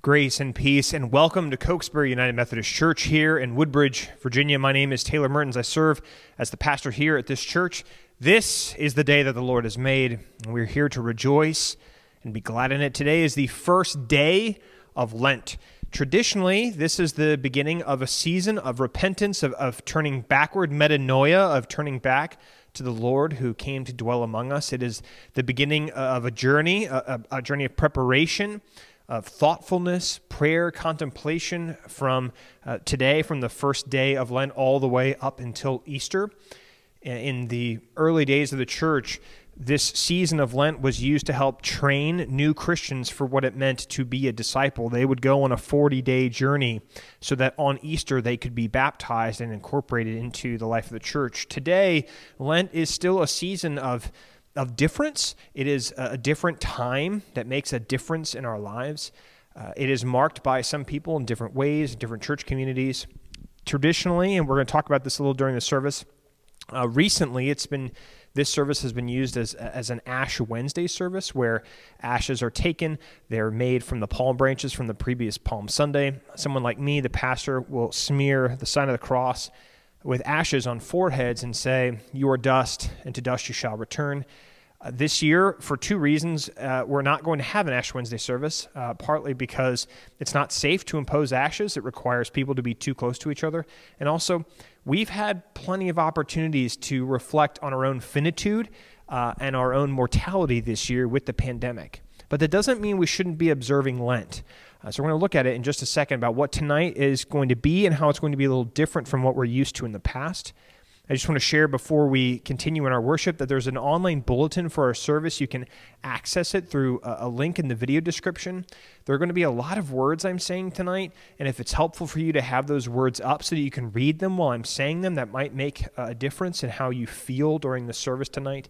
Grace and peace, and welcome to Cokesbury United Methodist Church here in Woodbridge, Virginia. My name is Taylor Mertens. I serve as the pastor here at this church. This is the day that the Lord has made, and we're here to rejoice and be glad in it. Today is the first day of Lent. Traditionally, this is the beginning of a season of repentance, of, of turning backward, metanoia, of turning back to the Lord who came to dwell among us. It is the beginning of a journey, a, a journey of preparation of thoughtfulness, prayer, contemplation from uh, today, from the first day of Lent all the way up until Easter. In the early days of the church, this season of Lent was used to help train new Christians for what it meant to be a disciple. They would go on a 40 day journey so that on Easter they could be baptized and incorporated into the life of the church. Today, Lent is still a season of of difference. It is a different time that makes a difference in our lives. Uh, it is marked by some people in different ways, different church communities. Traditionally, and we're going to talk about this a little during the service. Uh, recently, it's been this service has been used as as an Ash Wednesday service, where ashes are taken. They're made from the palm branches from the previous Palm Sunday. Someone like me, the pastor, will smear the sign of the cross with ashes on foreheads and say, "You are dust, and to dust you shall return." Uh, this year, for two reasons, uh, we're not going to have an Ash Wednesday service, uh, partly because it's not safe to impose ashes. It requires people to be too close to each other. And also, we've had plenty of opportunities to reflect on our own finitude uh, and our own mortality this year with the pandemic. But that doesn't mean we shouldn't be observing Lent. Uh, so we're going to look at it in just a second about what tonight is going to be and how it's going to be a little different from what we're used to in the past. I just want to share before we continue in our worship that there's an online bulletin for our service. You can access it through a, link in the video description. There are going to be a lot of words I'm saying tonight, and if it's helpful for you to have those words up so that you can read them while I'm saying them, that might make a difference in how you feel during the service tonight.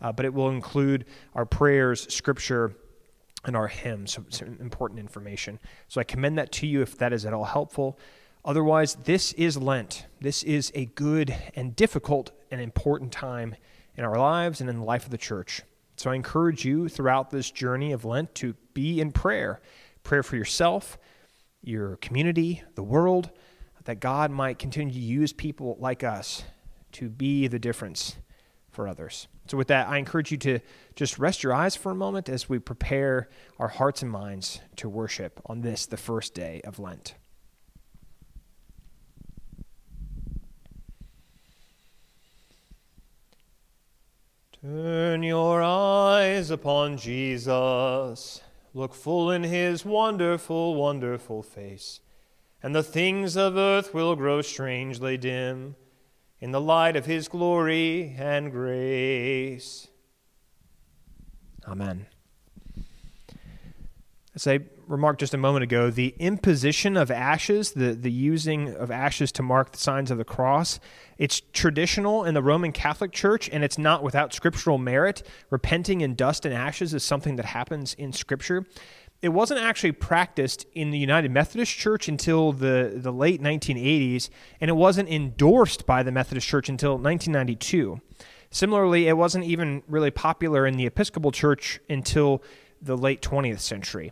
Uh, but it will include our prayers, scripture, and our hymns, so some important information. So I commend that to you if that is at all helpful. Otherwise, this is Lent. This is a good and difficult and important time in our lives and in the life of the church. So I encourage you throughout this journey of Lent to be in prayer. Prayer for yourself, your community, the world, that God might continue to use people like us to be the difference for others. So, with that, I encourage you to just rest your eyes for a moment as we prepare our hearts and minds to worship on this, the first day of Lent. Turn your eyes upon Jesus. Look full in his wonderful, wonderful face, and the things of earth will grow strangely dim in the light of his glory and grace. Amen. As I remarked just a moment ago, the imposition of ashes, the, the using of ashes to mark the signs of the cross, it's traditional in the Roman Catholic Church and it's not without scriptural merit. Repenting in dust and ashes is something that happens in Scripture. It wasn't actually practiced in the United Methodist Church until the, the late 1980s, and it wasn't endorsed by the Methodist Church until 1992. Similarly, it wasn't even really popular in the Episcopal Church until the late 20th century.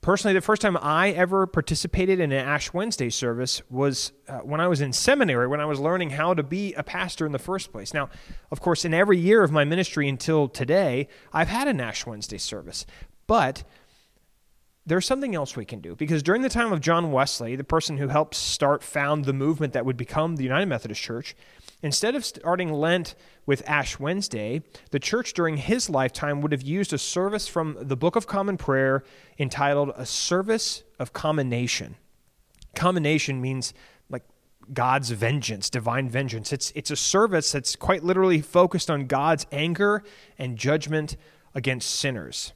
Personally, the first time I ever participated in an Ash Wednesday service was uh, when I was in seminary, when I was learning how to be a pastor in the first place. Now, of course, in every year of my ministry until today, I've had an Ash Wednesday service. But there's something else we can do because during the time of John Wesley, the person who helped start found the movement that would become the United Methodist Church, Instead of starting Lent with Ash Wednesday, the church during his lifetime would have used a service from the Book of Common Prayer entitled A Service of Commination. Commination means like God's vengeance, divine vengeance. It's, it's a service that's quite literally focused on God's anger and judgment against sinners.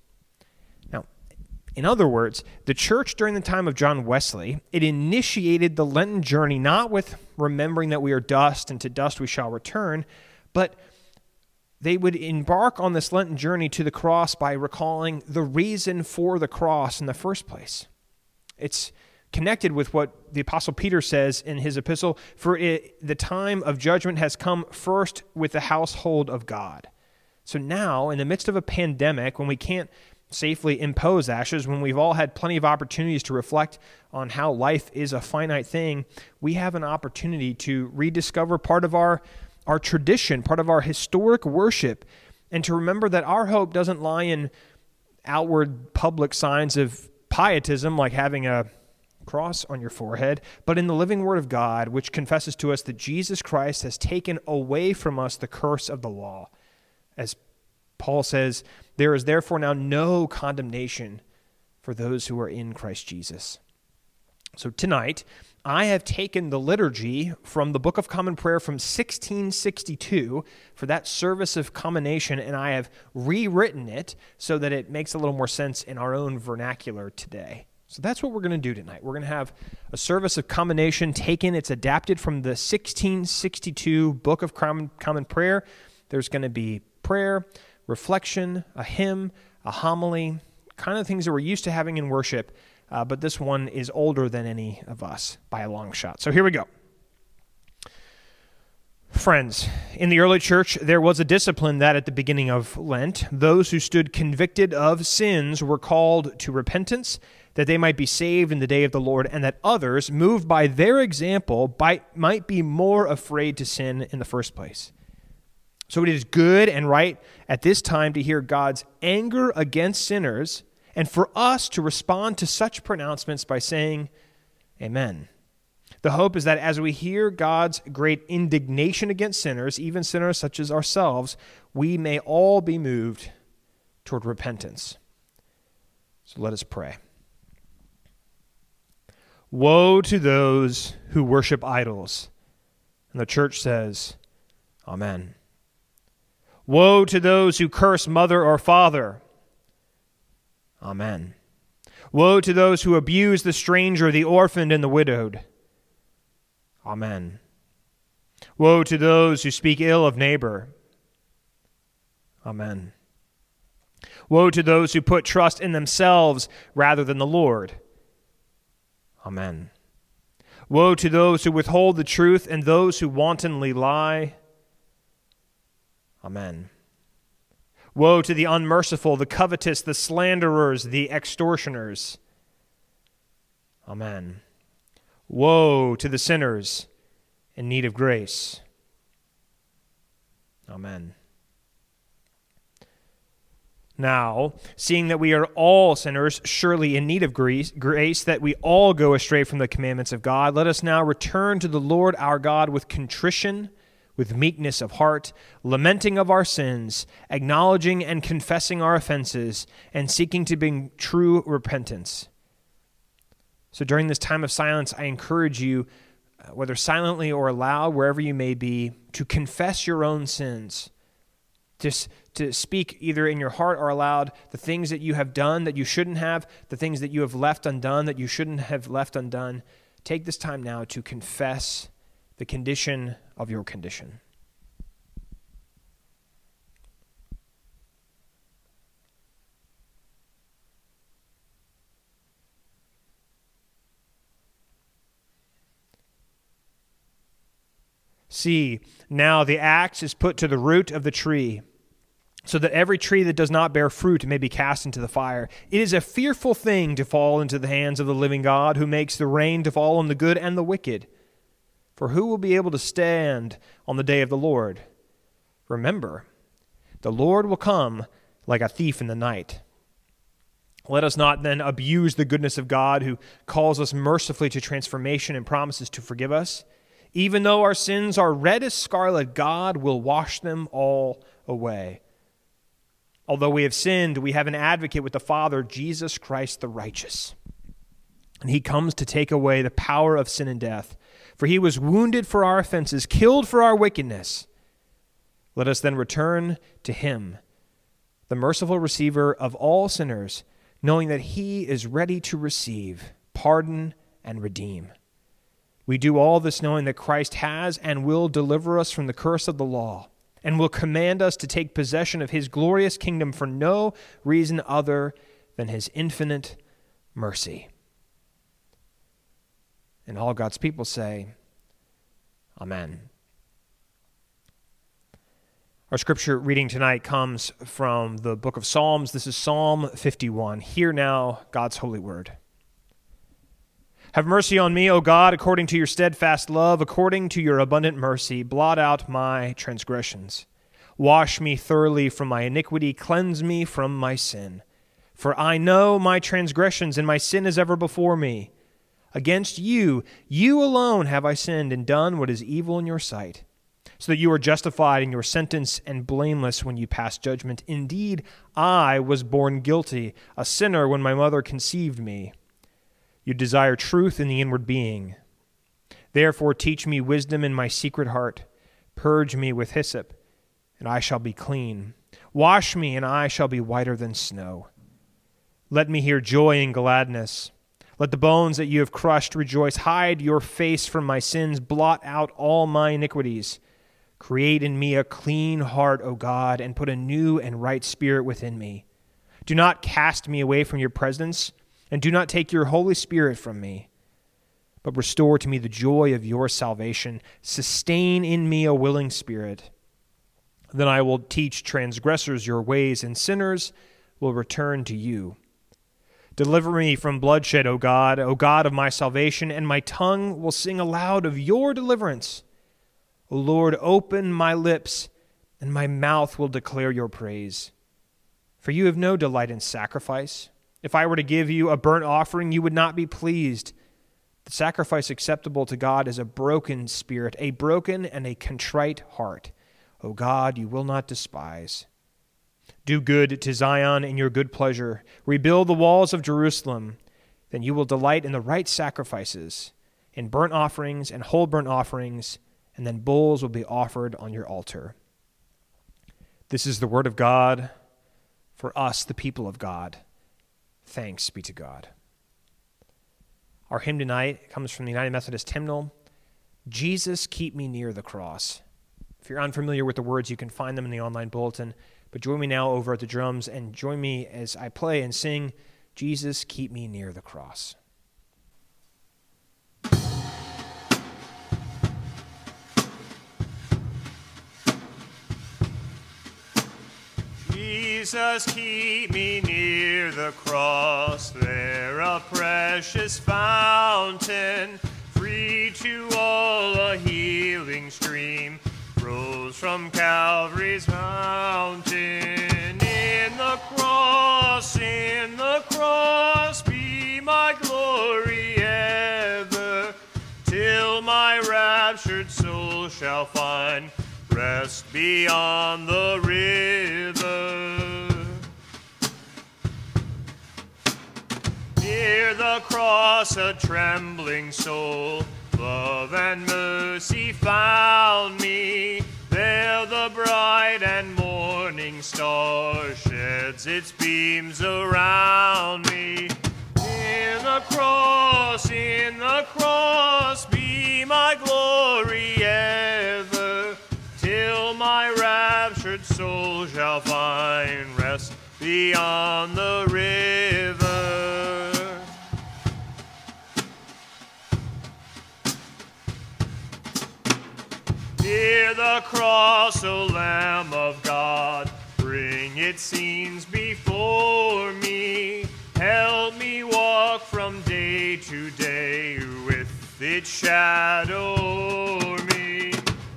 In other words, the church during the time of John Wesley, it initiated the Lenten journey not with remembering that we are dust and to dust we shall return, but they would embark on this Lenten journey to the cross by recalling the reason for the cross in the first place. It's connected with what the apostle Peter says in his epistle, for it, the time of judgment has come first with the household of God. So now, in the midst of a pandemic, when we can't safely impose ashes, when we've all had plenty of opportunities to reflect on how life is a finite thing, we have an opportunity to rediscover part of our, our tradition, part of our historic worship, and to remember that our hope doesn't lie in outward public signs of pietism, like having a cross on your forehead, but in the living Word of God, which confesses to us that Jesus Christ has taken away from us the curse of the law. As Paul says, there is therefore now no condemnation for those who are in Christ Jesus. So tonight, I have taken the liturgy from the Book of Common Prayer from 1662 for that service of commination, and I have rewritten it so that it makes a little more sense in our own vernacular today. So that's what we're going to do tonight. We're going to have a service of commination taken. It's adapted from the 1662 Book of Common, Common Prayer. There's going to be prayer, reflection, a hymn, a homily, kind of things that we're used to having in worship. Uh, but this one is older than any of us by a long shot. So here we go. Friends, in the early church, there was a discipline that at the beginning of Lent, those who stood convicted of sins were called to repentance that they might be saved in the day of the Lord, and that others, moved by their example, might be more afraid to sin in the first place. So it is good and right at this time to hear God's anger against sinners, and for us to respond to such pronouncements by saying, Amen. The hope is that as we hear God's great indignation against sinners, even sinners such as ourselves, we may all be moved toward repentance. So let us pray. Woe to those who worship idols. And the church says, Amen. Woe to those who curse mother or father. Amen. Woe to those who abuse the stranger, the orphaned, and the widowed. Amen. Woe to those who speak ill of neighbor. Amen. Woe to those who put trust in themselves rather than the Lord. Amen. Woe to those who withhold the truth and those who wantonly lie. Amen. Woe to the unmerciful, the covetous, the slanderers, the extortioners. Amen. Woe to the sinners in need of grace. Amen. Now, seeing that we are all sinners, surely in need of grace, grace, that we all go astray from the commandments of God, let us now return to the Lord our God with contrition, with meekness of heart, lamenting of our sins, acknowledging and confessing our offenses, and seeking to bring true repentance. So during this time of silence, I encourage you, uh, whether silently or aloud, wherever you may be, to confess your own sins to, to speak either in your heart or aloud the things that you have done that you shouldn't have, the things that you have left undone that you shouldn't have left undone. Take this time now to confess the condition of your condition. See, now the axe is put to the root of the tree so that every tree that does not bear fruit may be cast into the fire. It is a fearful thing to fall into the hands of the living God, who makes the rain to fall on the good and the wicked. For who will be able to stand on the day of the Lord? Remember, the Lord will come like a thief in the night. Let us not then abuse the goodness of God, who calls us mercifully to transformation and promises to forgive us. Even though our sins are red as scarlet, God will wash them all away. Although we have sinned, we have an advocate with the Father, Jesus Christ the righteous. And he comes to take away the power of sin and death. For he was wounded for our offenses, killed for our wickedness. Let us then return to him, the merciful receiver of all sinners, knowing that he is ready to receive, pardon, and redeem. We do all this knowing that Christ has and will deliver us from the curse of the law and will command us to take possession of his glorious kingdom for no reason other than his infinite mercy. And all God's people say, Amen. Our scripture reading tonight comes from the book of Psalms. This is Psalm 51. Hear now God's holy word. Have mercy on me, O God, according to your steadfast love, according to your abundant mercy. Blot out my transgressions. Wash me thoroughly from my iniquity, cleanse me from my sin. For I know my transgressions, and my sin is ever before me. Against you, you alone have I sinned and done what is evil in your sight so that you are justified in your sentence and blameless when you pass judgment. Indeed, I was born guilty, a sinner when my mother conceived me. You desire truth in the inward being. Therefore, teach me wisdom in my secret heart. Purge me with hyssop, and I shall be clean. Wash me, and I shall be whiter than snow. Let me hear joy and gladness. Let the bones that you have crushed rejoice. Hide your face from my sins. Blot out all my iniquities. Create in me a clean heart, O God, and put a new and right spirit within me. Do not cast me away from your presence, and do not take your Holy Spirit from me. But restore to me the joy of your salvation. Sustain in me a willing spirit. Then I will teach transgressors your ways, and sinners will return to you. Deliver me from bloodshed, O God, O God of my salvation, and my tongue will sing aloud of your deliverance. O Lord, open my lips, and my mouth will declare your praise. For you have no delight in sacrifice. If I were to give you a burnt offering, you would not be pleased. The sacrifice acceptable to God is a broken spirit, a broken and a contrite heart. O God, you will not despise. Do good to Zion in your good pleasure. Rebuild the walls of Jerusalem. Then you will delight in the right sacrifices, in burnt offerings and whole burnt offerings and then bulls will be offered on your altar. This is the word of God for us, the people of God. Thanks be to God. Our hymn tonight comes from the United Methodist hymnal Jesus, keep me near the cross. If you're unfamiliar with the words, you can find them in the online bulletin. But join me now over at the drums and join me as I play and sing Jesus, keep me near the cross. Jesus, keep me near the cross, there a precious fountain, free to all a healing stream, rose from Calvary's mountain. In the cross, in the cross, be my glory ever, till my raptured soul shall find rest beyond the river. Near the cross, a trembling soul, love and mercy found me. There, the bright and morning star sheds its beams around me. In the cross, in the cross, be my glory ever, till my raptured soul shall find rest beyond the river. Cross, O Lamb of God, bring its scenes before me. Help me walk from day to day with its shadow o'er me.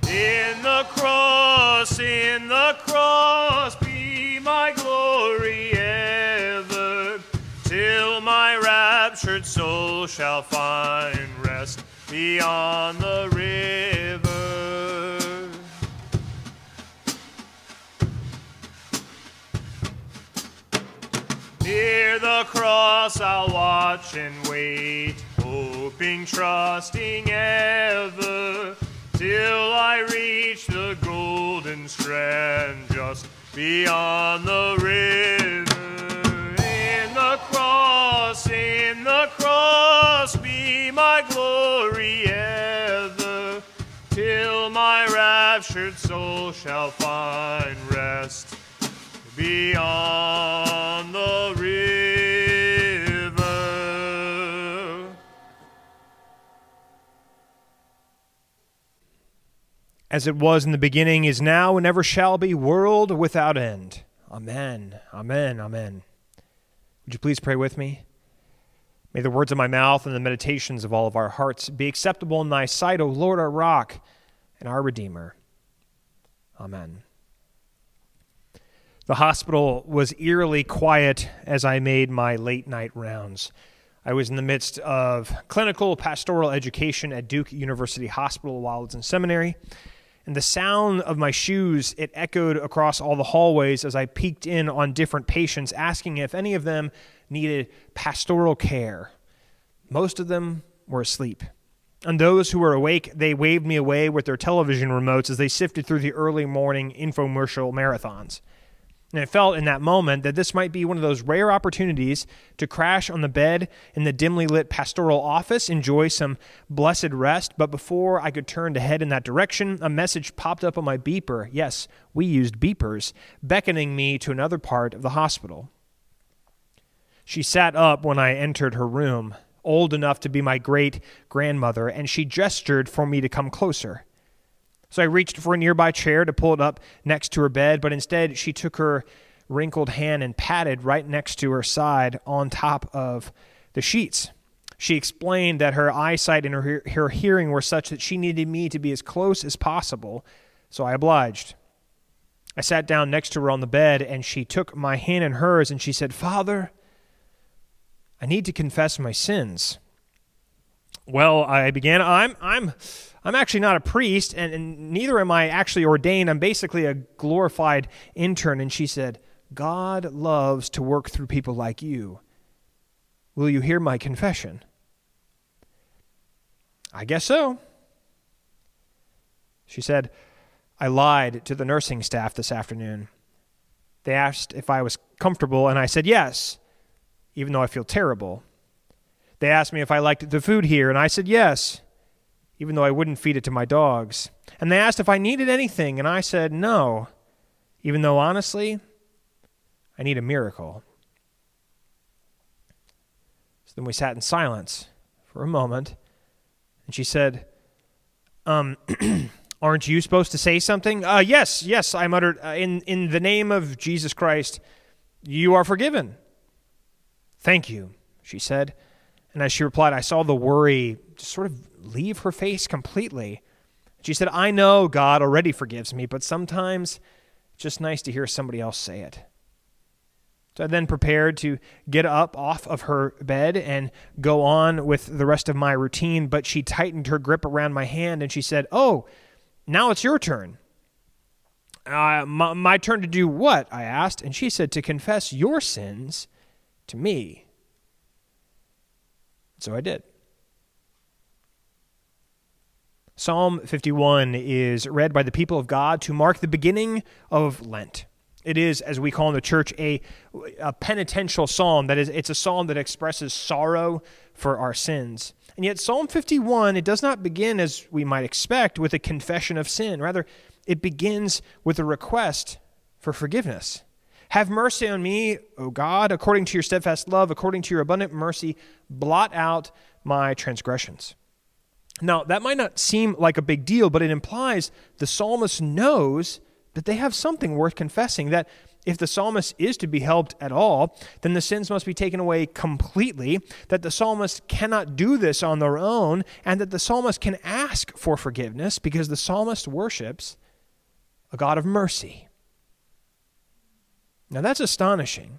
In the cross, in the cross, be my glory ever, till my raptured soul shall find rest beyond the river. Cross I'll watch and wait, hoping, trusting ever, till I reach the golden strand just beyond the river. In the cross, in the cross, be my glory ever, till my raptured soul shall find rest beyond the river. As it was in the beginning, is now, and ever shall be, world without end. Amen. Amen. Amen. Would you please pray with me? May the words of my mouth and the meditations of all of our hearts be acceptable in thy sight, O Lord, our rock and our Redeemer. Amen. The hospital was eerily quiet as I made my late night rounds. I was in the midst of clinical pastoral education at Duke University Hospital while I was in seminary and the sound of my shoes it echoed across all the hallways as I peeked in on different patients asking if any of them needed pastoral care. Most of them were asleep. And those who were awake, they waved me away with their television remotes as they sifted through the early morning infomercial marathons. And I felt in that moment that this might be one of those rare opportunities to crash on the bed in the dimly lit pastoral office, enjoy some blessed rest. But before I could turn to head in that direction, a message popped up on my beeper. Yes, we used beepers, beckoning me to another part of the hospital. She sat up when I entered her room, old enough to be my great grandmother, and she gestured for me to come closer. So I reached for a nearby chair to pull it up next to her bed, but instead she took her wrinkled hand and patted right next to her side on top of the sheets. She explained that her eyesight and her, her hearing were such that she needed me to be as close as possible, so I obliged. I sat down next to her on the bed, and she took my hand in hers and she said, Father, I need to confess my sins. Well, I began, I'm, I'm, I'm actually not a priest, and, and neither am I actually ordained. I'm basically a glorified intern. And she said, God loves to work through people like you. Will you hear my confession? I guess so. She said, I lied to the nursing staff this afternoon. They asked if I was comfortable, and I said yes, even though I feel terrible. They asked me if I liked the food here, and I said yes, even though I wouldn't feed it to my dogs. And they asked if I needed anything, and I said no, even though honestly, I need a miracle. So then we sat in silence for a moment, and she said, Um, aren't you supposed to say something? Uh, yes, yes, I muttered, uh, in, in the name of Jesus Christ, you are forgiven. Thank you, she said. And as she replied, I saw the worry just sort of leave her face completely. She said, I know God already forgives me, but sometimes it's just nice to hear somebody else say it. So I then prepared to get up off of her bed and go on with the rest of my routine, but she tightened her grip around my hand and she said, Oh, now it's your turn. Uh, my, my turn to do what? I asked. And she said, To confess your sins to me. So I did. Psalm 51 is read by the people of God to mark the beginning of Lent. It is, as we call in the church, a, a penitential psalm. That is, it's a psalm that expresses sorrow for our sins. And yet, Psalm 51, it does not begin, as we might expect, with a confession of sin. Rather, it begins with a request for forgiveness. Have mercy on me, O God, according to your steadfast love, according to your abundant mercy, blot out my transgressions. Now, that might not seem like a big deal, but it implies the psalmist knows that they have something worth confessing, that if the psalmist is to be helped at all, then the sins must be taken away completely, that the psalmist cannot do this on their own, and that the psalmist can ask for forgiveness because the psalmist worships a God of mercy. Now, that's astonishing.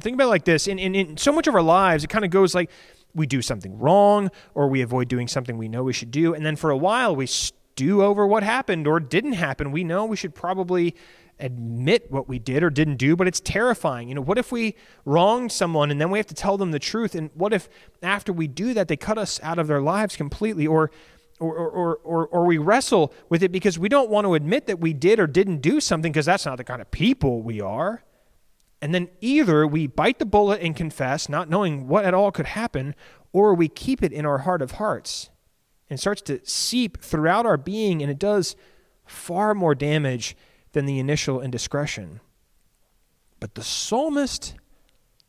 Think about like this in, in, in so much of our lives, it kind of goes like we do something wrong or we avoid doing something we know we should do. And then for a while, we stew over what happened or didn't happen. We know we should probably admit what we did or didn't do, but it's terrifying. You know, what if we wronged someone and then we have to tell them the truth? And what if after we do that, they cut us out of their lives completely? Or or, or, or, or we wrestle with it because we don't want to admit that we did or didn't do something because that's not the kind of people we are. And then either we bite the bullet and confess, not knowing what at all could happen, or we keep it in our heart of hearts and starts to seep throughout our being, and it does far more damage than the initial indiscretion. But the psalmist,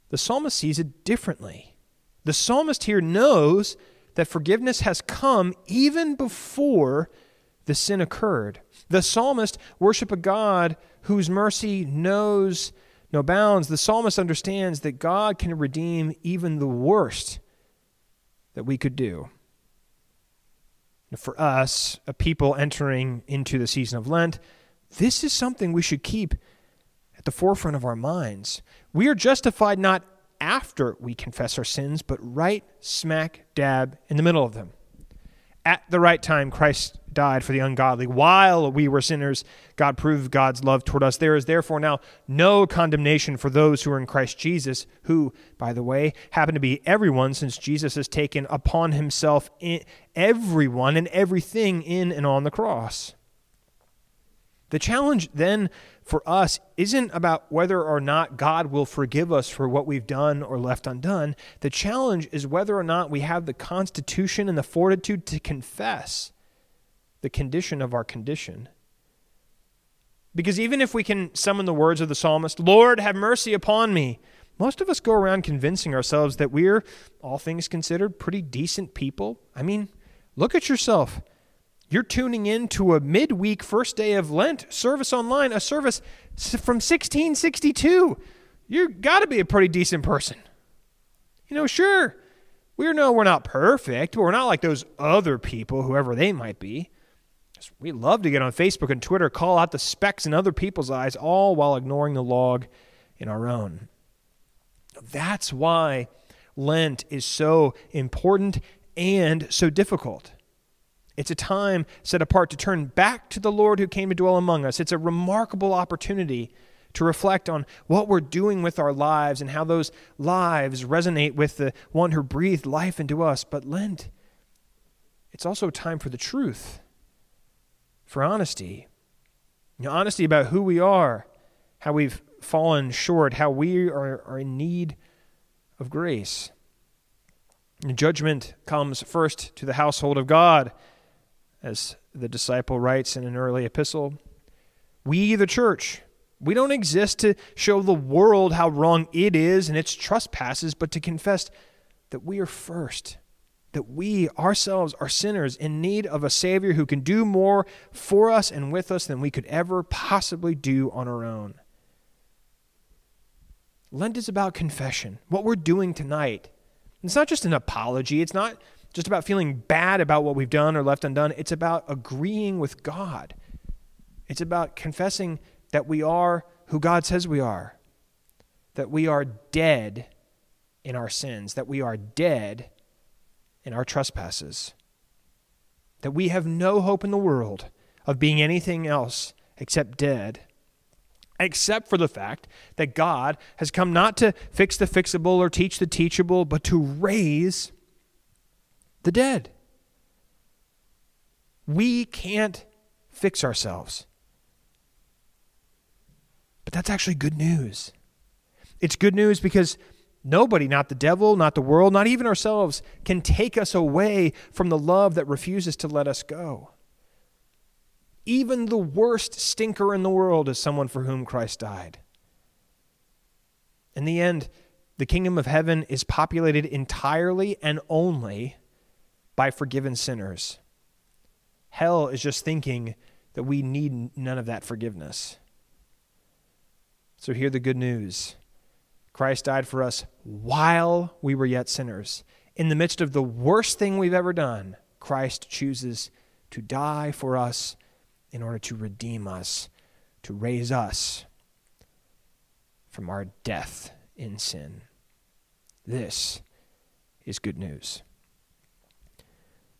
the psalmist sees it differently. The psalmist here knows that forgiveness has come even before the sin occurred. The psalmist worship a God whose mercy knows no bounds. The psalmist understands that God can redeem even the worst that we could do. For us, a people entering into the season of Lent, this is something we should keep at the forefront of our minds. We are justified not after we confess our sins, but right smack dab in the middle of them. At the right time, Christ died for the ungodly. While we were sinners, God proved God's love toward us. There is therefore now no condemnation for those who are in Christ Jesus, who, by the way, happen to be everyone, since Jesus has taken upon himself everyone and everything in and on the cross. The challenge then for us isn't about whether or not God will forgive us for what we've done or left undone. The challenge is whether or not we have the constitution and the fortitude to confess the condition of our condition. Because even if we can summon the words of the psalmist, Lord, have mercy upon me, most of us go around convincing ourselves that we're, all things considered, pretty decent people. I mean, look at yourself. You're tuning in to a midweek first day of Lent service online, a service from 1662. You've got to be a pretty decent person. You know, sure, we know we're not perfect, but we're not like those other people, whoever they might be. We love to get on Facebook and Twitter, call out the specks in other people's eyes, all while ignoring the log in our own. That's why Lent is so important and so difficult. It's a time set apart to turn back to the Lord who came to dwell among us. It's a remarkable opportunity to reflect on what we're doing with our lives and how those lives resonate with the one who breathed life into us. But Lent, it's also a time for the truth, for honesty. You know, honesty about who we are, how we've fallen short, how we are, are in need of grace. And judgment comes first to the household of God as the disciple writes in an early epistle. We, the church, we don't exist to show the world how wrong it is and its trespasses, but to confess that we are first, that we ourselves are sinners in need of a Savior who can do more for us and with us than we could ever possibly do on our own. Lent is about confession, what we're doing tonight. It's not just an apology, it's not just about feeling bad about what we've done or left undone. It's about agreeing with God. It's about confessing that we are who God says we are, that we are dead in our sins, that we are dead in our trespasses, that we have no hope in the world of being anything else except dead except for the fact that God has come not to fix the fixable or teach the teachable, but to raise the dead. We can't fix ourselves. But that's actually good news. It's good news because nobody, not the devil, not the world, not even ourselves, can take us away from the love that refuses to let us go. Even the worst stinker in the world is someone for whom Christ died. In the end, the kingdom of heaven is populated entirely and only by forgiven sinners. Hell is just thinking that we need none of that forgiveness. So, hear the good news Christ died for us while we were yet sinners. In the midst of the worst thing we've ever done, Christ chooses to die for us in order to redeem us, to raise us from our death in sin. This is good news.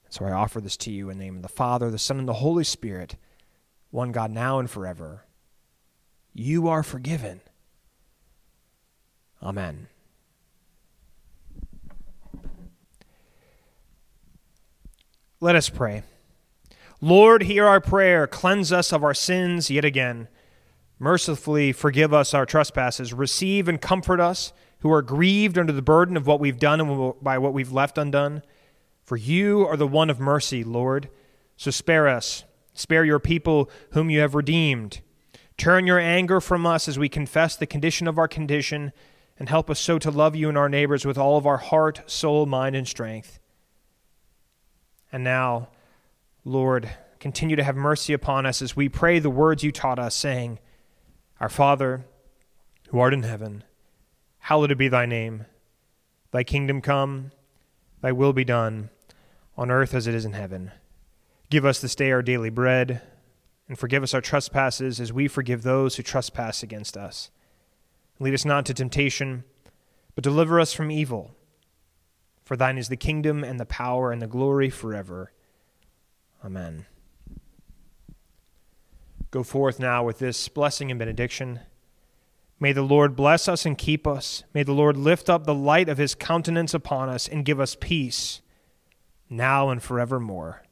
So I offer this to you in the name of the Father, the Son, and the Holy Spirit, one God now and forever. You are forgiven. Amen. Let us pray. Lord, hear our prayer. Cleanse us of our sins yet again. Mercifully forgive us our trespasses. Receive and comfort us who are grieved under the burden of what we've done and by what we've left undone. For you are the one of mercy, Lord. So spare us. Spare your people whom you have redeemed. Turn your anger from us as we confess the condition of our condition, and help us so to love you and our neighbors with all of our heart, soul, mind, and strength. And now, Lord, continue to have mercy upon us as we pray the words you taught us, saying, Our Father, who art in heaven, hallowed be thy name. Thy kingdom come, thy will be done, on earth as it is in heaven. Give us this day our daily bread, and forgive us our trespasses as we forgive those who trespass against us. Lead us not into temptation, but deliver us from evil. For thine is the kingdom and the power and the glory forever. Amen. Go forth now with this blessing and benediction. May the Lord bless us and keep us. May the Lord lift up the light of his countenance upon us and give us peace, now and forevermore.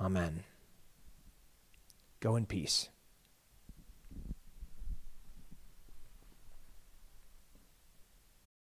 Amen. Go in peace.